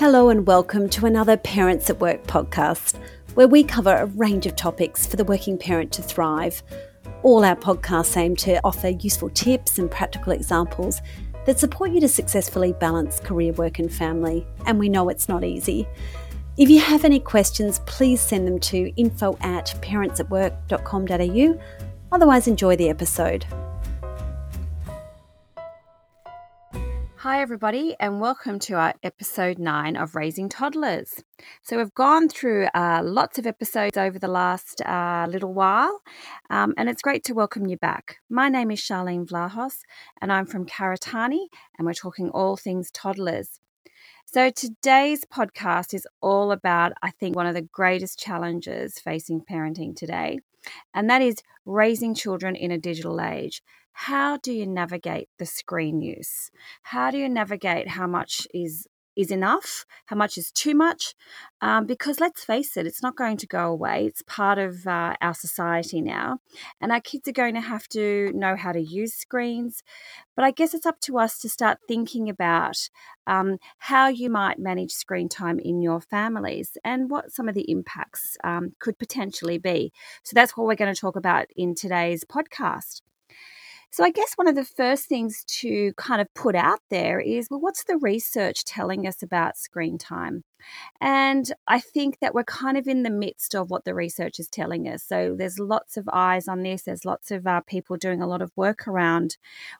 Hello, and welcome to another Parents at Work podcast, where we cover a range of topics for the working parent to thrive. All our podcasts aim to offer useful tips and practical examples that support you to successfully balance career, work, and family. And we know it's not easy. If you have any questions, please send them to info at parentsatwork.com.au. Otherwise, enjoy the episode. Hi, everybody, and welcome to our episode nine of Raising Toddlers. So, we've gone through uh, lots of episodes over the last uh, little while, um, and it's great to welcome you back. My name is Charlene Vlahos, and I'm from Karitane, and we're talking all things toddlers. So, today's podcast is all about, I think, one of the greatest challenges facing parenting today, and that is raising children in a digital age how do you navigate the screen use? How do you navigate how much is is enough, how much is too much? Um, because let's face it, it's not going to go away. It's part of uh, our society now, and our kids are going to have to know how to use screens. But I guess it's up to us to start thinking about um, how you might manage screen time in your families and what some of the impacts um, could potentially be. So that's what we're going to talk about in today's podcast. So, I guess one of the first things to kind of put out there is well, what's the research telling us about screen time? And I think that we're kind of in the midst of what the research is telling us. So, there's lots of eyes on this, there's lots of uh, people doing a lot of work around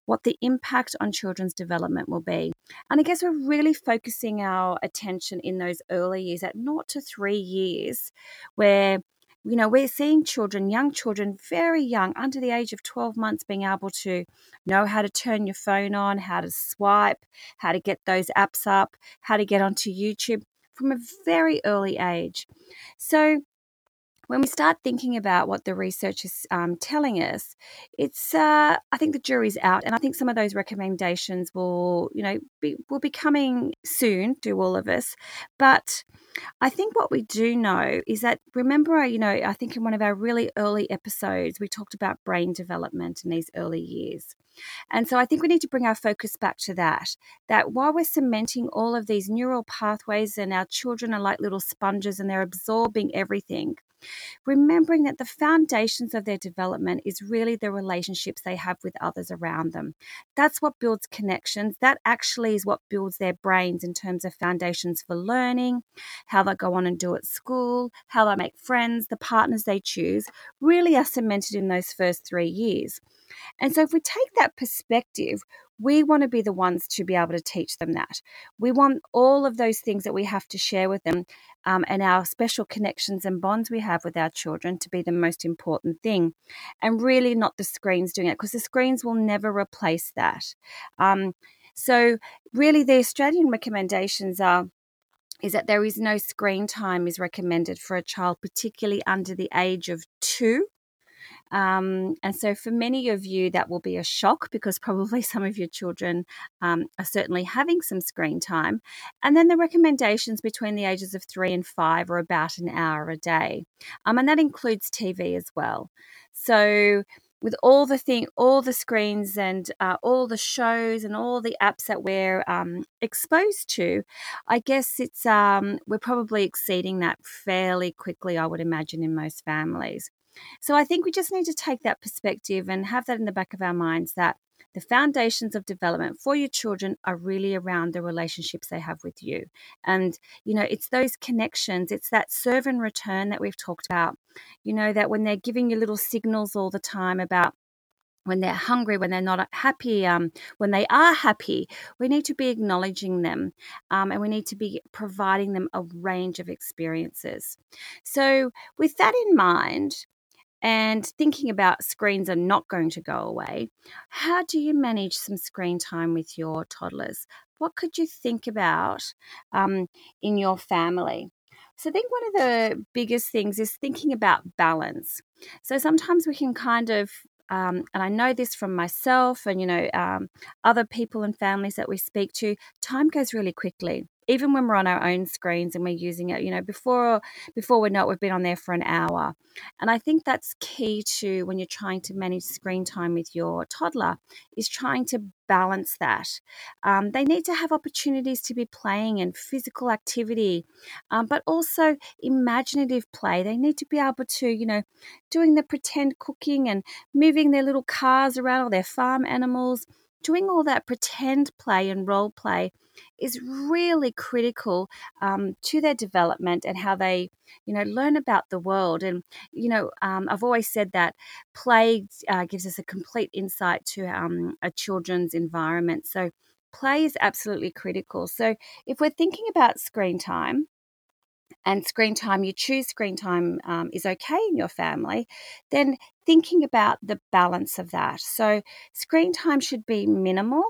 what the impact on children's development will be. And I guess we're really focusing our attention in those early years at naught to three years, where you know, we're seeing children, young children, very young, under the age of 12 months, being able to know how to turn your phone on, how to swipe, how to get those apps up, how to get onto YouTube from a very early age. So, when we start thinking about what the research is um, telling us, it's uh, I think the jury's out, and I think some of those recommendations will, you know, be, will be coming soon to all of us. But I think what we do know is that remember, you know, I think in one of our really early episodes we talked about brain development in these early years. And so I think we need to bring our focus back to that. That while we're cementing all of these neural pathways and our children are like little sponges and they're absorbing everything, remembering that the foundations of their development is really the relationships they have with others around them. That's what builds connections. That actually is what builds their brains in terms of foundations for learning, how they go on and do at school, how they make friends, the partners they choose, really are cemented in those first three years. And so, if we take that perspective, we want to be the ones to be able to teach them that. We want all of those things that we have to share with them um, and our special connections and bonds we have with our children to be the most important thing, and really not the screens doing it because the screens will never replace that. Um, so, really, the Australian recommendations are is that there is no screen time is recommended for a child, particularly under the age of two. Um, and so, for many of you, that will be a shock because probably some of your children um, are certainly having some screen time. And then the recommendations between the ages of three and five are about an hour a day, um, and that includes TV as well. So, with all the thing, all the screens and uh, all the shows and all the apps that we're um, exposed to, I guess it's um, we're probably exceeding that fairly quickly. I would imagine in most families. So I think we just need to take that perspective and have that in the back of our minds that the foundations of development for your children are really around the relationships they have with you. And, you know, it's those connections, it's that serve and return that we've talked about. You know, that when they're giving you little signals all the time about when they're hungry, when they're not happy, um, when they are happy, we need to be acknowledging them um, and we need to be providing them a range of experiences. So, with that in mind, and thinking about screens are not going to go away, how do you manage some screen time with your toddlers? What could you think about um, in your family? So, I think one of the biggest things is thinking about balance. So, sometimes we can kind of um, and I know this from myself and you know um, other people and families that we speak to. Time goes really quickly even when we're on our own screens and we're using it, you know, before before we know it, we've been on there for an hour. And I think that's key to when you're trying to manage screen time with your toddler is trying to balance that. Um, they need to have opportunities to be playing and physical activity, um, but also imaginative play. They need to be able to, you know, doing the pretend cooking and moving their little cars around or their farm animals doing all that pretend play and role play is really critical um, to their development and how they you know learn about the world. And you know um, i've always said that play uh, gives us a complete insight to um, a children's environment. So play is absolutely critical. So if we're thinking about screen time and screen time, you choose screen time um, is okay in your family, then thinking about the balance of that. So, screen time should be minimal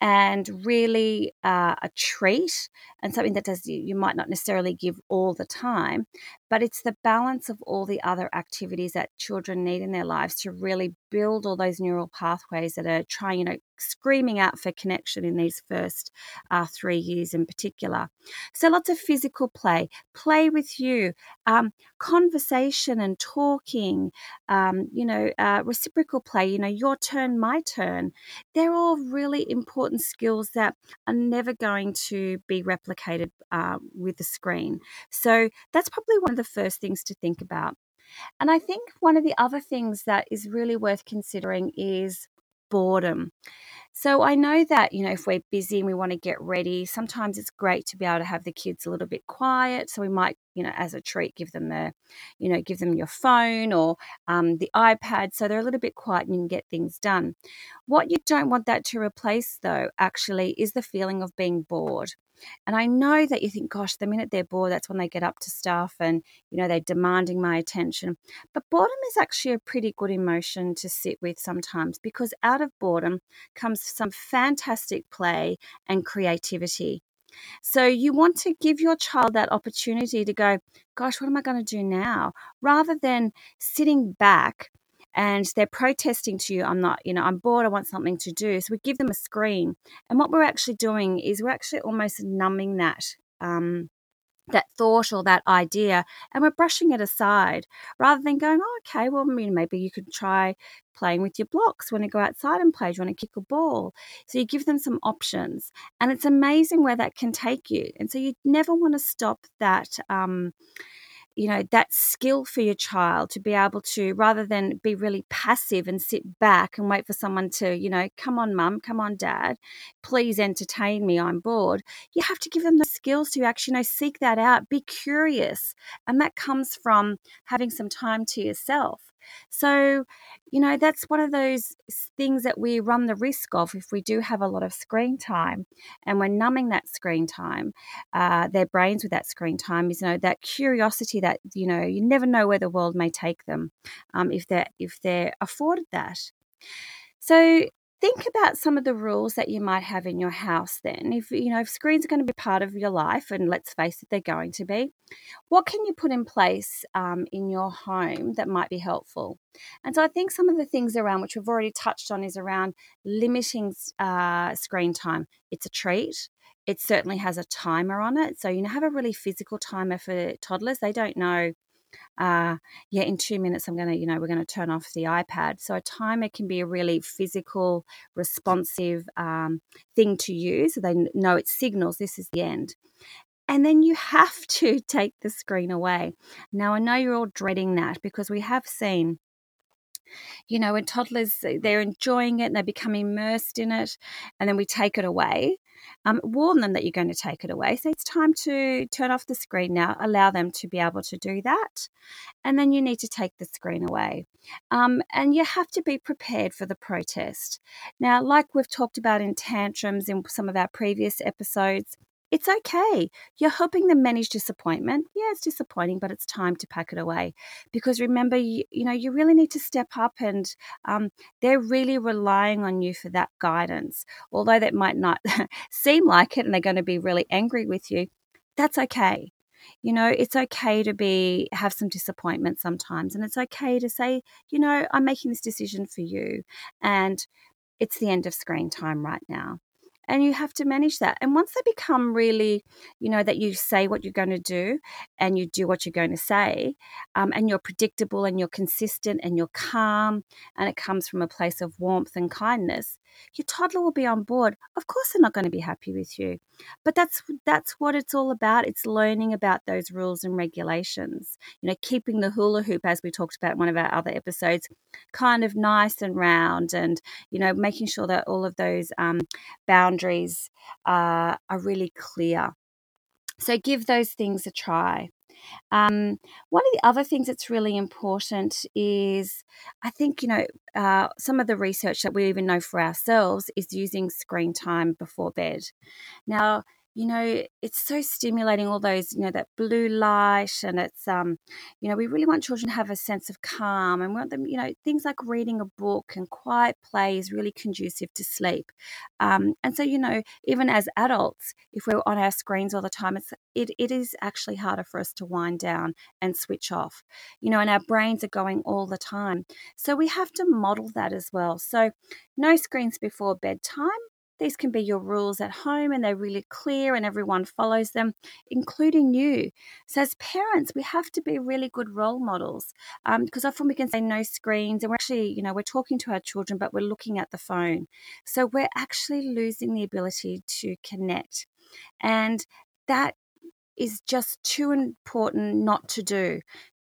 and really uh, a treat and something that does you, might not necessarily give all the time, but it's the balance of all the other activities that children need in their lives to really build all those neural pathways that are trying, you know, screaming out for connection in these first uh, three years in particular. So, lots of physical play, play with you, um, conversation and talking, um, you know, uh, reciprocal play, you know, your turn, my turn. They're all really important skills that are never going to be replicated uh, with the screen. So, that's probably one of the first things to think about. And I think one of the other things that is really worth considering is boredom. So I know that, you know, if we're busy and we want to get ready, sometimes it's great to be able to have the kids a little bit quiet. So we might, you know, as a treat, give them the, you know, give them your phone or um, the iPad so they're a little bit quiet and you can get things done. What you don't want that to replace, though, actually, is the feeling of being bored. And I know that you think, gosh, the minute they're bored, that's when they get up to stuff and, you know, they're demanding my attention. But boredom is actually a pretty good emotion to sit with sometimes because out of boredom comes some fantastic play and creativity. So you want to give your child that opportunity to go, gosh, what am I going to do now? Rather than sitting back and they're protesting to you i'm not you know i'm bored i want something to do so we give them a screen and what we're actually doing is we're actually almost numbing that um, that thought or that idea and we're brushing it aside rather than going oh okay well maybe you could try playing with your blocks you go outside and play do you want to kick a ball? So you give them some options and it's amazing where that can take you and so you never want to stop that um, you know that skill for your child to be able to rather than be really passive and sit back and wait for someone to you know come on mum come on dad please entertain me i'm bored you have to give them the skills to actually you know seek that out be curious and that comes from having some time to yourself so, you know, that's one of those things that we run the risk of if we do have a lot of screen time and we're numbing that screen time, uh, their brains with that screen time is, you know, that curiosity that, you know, you never know where the world may take them um, if they're if they're afforded that. So think about some of the rules that you might have in your house then. If you know if screens are going to be part of your life and let's face it they're going to be what can you put in place um, in your home that might be helpful? And so i think some of the things around which we've already touched on is around limiting uh, screen time. It's a treat. It certainly has a timer on it. So you know have a really physical timer for toddlers. They don't know uh, yeah, in two minutes, I'm going to, you know, we're going to turn off the iPad. So a timer can be a really physical, responsive um, thing to use. They know it signals this is the end. And then you have to take the screen away. Now, I know you're all dreading that because we have seen you know, when toddlers they're enjoying it and they become immersed in it, and then we take it away. Um, warn them that you're going to take it away. So it's time to turn off the screen now. Allow them to be able to do that, and then you need to take the screen away. Um, and you have to be prepared for the protest. Now, like we've talked about in tantrums in some of our previous episodes, it's okay. You're helping them manage disappointment. Yeah, it's disappointing, but it's time to pack it away. Because remember, you, you know, you really need to step up and um, they're really relying on you for that guidance. Although that might not seem like it and they're going to be really angry with you, that's okay. You know, it's okay to be have some disappointment sometimes and it's okay to say, you know, I'm making this decision for you and it's the end of screen time right now and you have to manage that. And once they become really, you know, that you say what you're going to do and you do what you're going to say, um, and you're predictable and you're consistent and you're calm, and it comes from a place of warmth and kindness, your toddler will be on board. Of course, they're not going to be happy with you, but that's that's what it's all about. It's learning about those rules and regulations. You know, keeping the hula hoop, as we talked about in one of our other episodes, kind of nice and round, and you know, making sure that all of those um, boundaries uh, are really clear. So give those things a try. Um, one of the other things that's really important is, I think, you know, uh, some of the research that we even know for ourselves is using screen time before bed. Now, you know, it's so stimulating all those, you know, that blue light and it's um, you know, we really want children to have a sense of calm and we want them, you know, things like reading a book and quiet play is really conducive to sleep. Um, and so, you know, even as adults, if we're on our screens all the time, it's it, it is actually harder for us to wind down and switch off. You know, and our brains are going all the time. So we have to model that as well. So no screens before bedtime these can be your rules at home and they're really clear and everyone follows them, including you. So, as parents, we have to be really good role models because um, often we can say no screens and we're actually, you know, we're talking to our children, but we're looking at the phone. So, we're actually losing the ability to connect. And that is just too important not to do.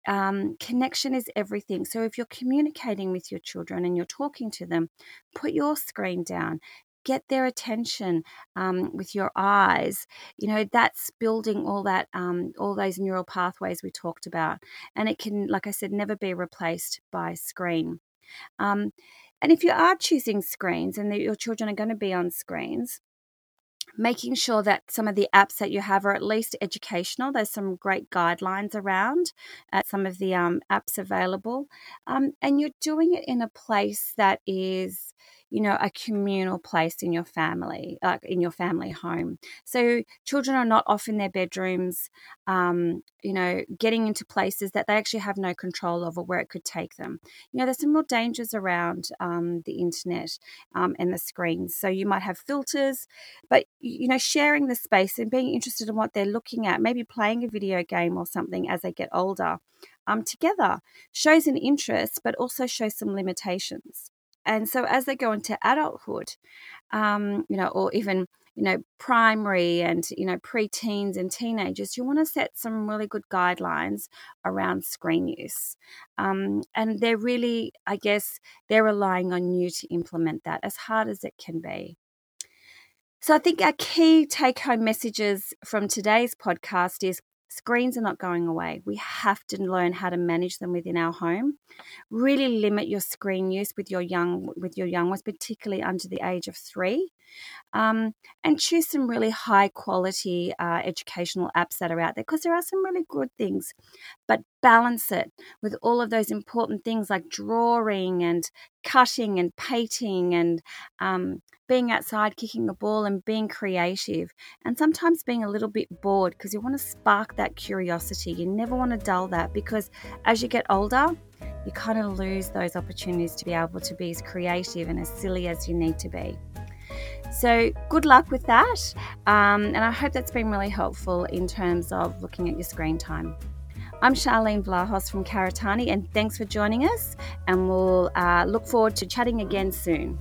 Um, connection is everything. So if you're communicating with your children and you're talking to them, put your screen down get their attention um, with your eyes you know that's building all that um, all those neural pathways we talked about and it can like i said never be replaced by screen um, and if you are choosing screens and your children are going to be on screens making sure that some of the apps that you have are at least educational. There's some great guidelines around at some of the um, apps available. Um, and you're doing it in a place that is you know, a communal place in your family, like in your family home. So children are not off in their bedrooms, um, you know, getting into places that they actually have no control over where it could take them. You know, there's some real dangers around um, the internet um, and the screens. So you might have filters, but, you know, sharing the space and being interested in what they're looking at, maybe playing a video game or something as they get older. Um, together shows an interest, but also shows some limitations. And so as they go into adulthood, um, you know, or even you know primary and you know pre-teens and teenagers you want to set some really good guidelines around screen use. Um, and they're really i guess they're relying on you to implement that as hard as it can be. So i think our key take-home messages from today's podcast is Screens are not going away. We have to learn how to manage them within our home. Really limit your screen use with your young with your young ones, particularly under the age of three. Um, and choose some really high quality uh, educational apps that are out there because there are some really good things, but balance it with all of those important things like drawing and cutting and painting and um, being outside kicking a ball and being creative and sometimes being a little bit bored because you want to spark that curiosity. You never want to dull that because as you get older, you kind of lose those opportunities to be able to be as creative and as silly as you need to be. So, good luck with that. Um, and I hope that's been really helpful in terms of looking at your screen time. I'm Charlene Vlahos from Karitane, and thanks for joining us. And we'll uh, look forward to chatting again soon.